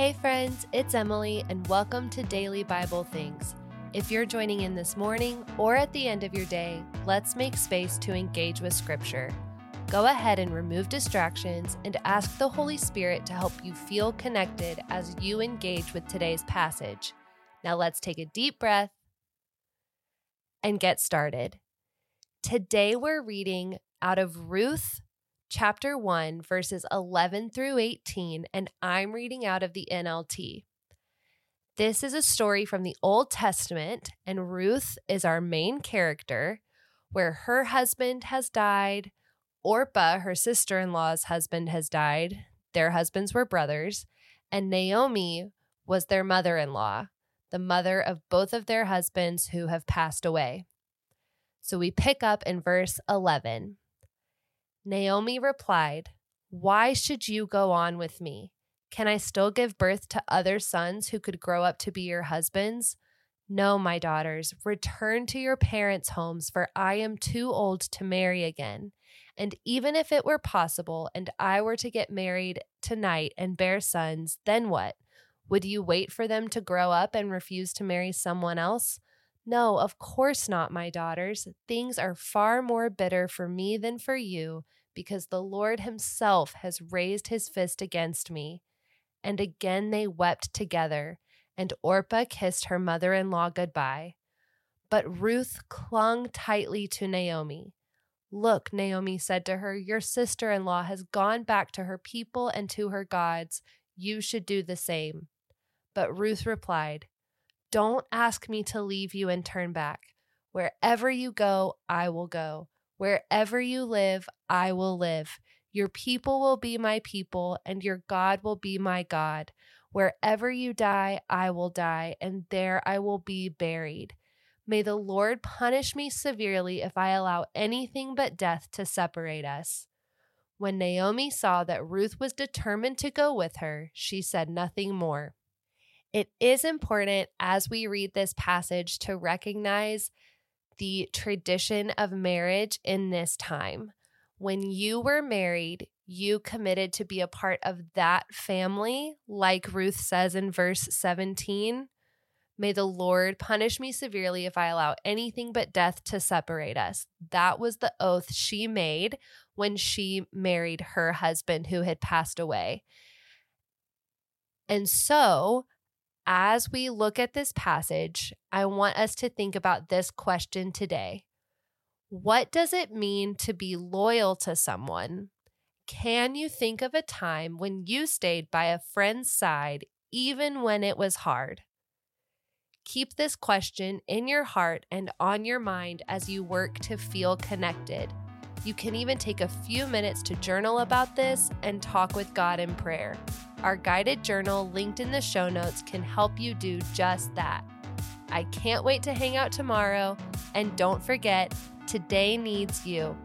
Hey, friends, it's Emily, and welcome to Daily Bible Things. If you're joining in this morning or at the end of your day, let's make space to engage with Scripture. Go ahead and remove distractions and ask the Holy Spirit to help you feel connected as you engage with today's passage. Now, let's take a deep breath and get started. Today, we're reading out of Ruth chapter 1, verses 11 through 18, and I'm reading out of the NLT. This is a story from the Old Testament, and Ruth is our main character, where her husband has died. Orpah, her sister in law's husband, has died. Their husbands were brothers, and Naomi was their mother in law, the mother of both of their husbands who have passed away. So we pick up in verse 11. Naomi replied, Why should you go on with me? Can I still give birth to other sons who could grow up to be your husbands? No, my daughters, return to your parents' homes, for I am too old to marry again. And even if it were possible and I were to get married tonight and bear sons, then what? Would you wait for them to grow up and refuse to marry someone else? No, of course not, my daughters. Things are far more bitter for me than for you, because the Lord Himself has raised His fist against me. And again they wept together, and Orpah kissed her mother in law goodbye. But Ruth clung tightly to Naomi. Look, Naomi said to her, your sister in law has gone back to her people and to her gods. You should do the same. But Ruth replied, don't ask me to leave you and turn back. Wherever you go, I will go. Wherever you live, I will live. Your people will be my people, and your God will be my God. Wherever you die, I will die, and there I will be buried. May the Lord punish me severely if I allow anything but death to separate us. When Naomi saw that Ruth was determined to go with her, she said nothing more. It is important as we read this passage to recognize the tradition of marriage in this time. When you were married, you committed to be a part of that family, like Ruth says in verse 17. May the Lord punish me severely if I allow anything but death to separate us. That was the oath she made when she married her husband who had passed away. And so, as we look at this passage, I want us to think about this question today What does it mean to be loyal to someone? Can you think of a time when you stayed by a friend's side even when it was hard? Keep this question in your heart and on your mind as you work to feel connected. You can even take a few minutes to journal about this and talk with God in prayer. Our guided journal, linked in the show notes, can help you do just that. I can't wait to hang out tomorrow, and don't forget, today needs you.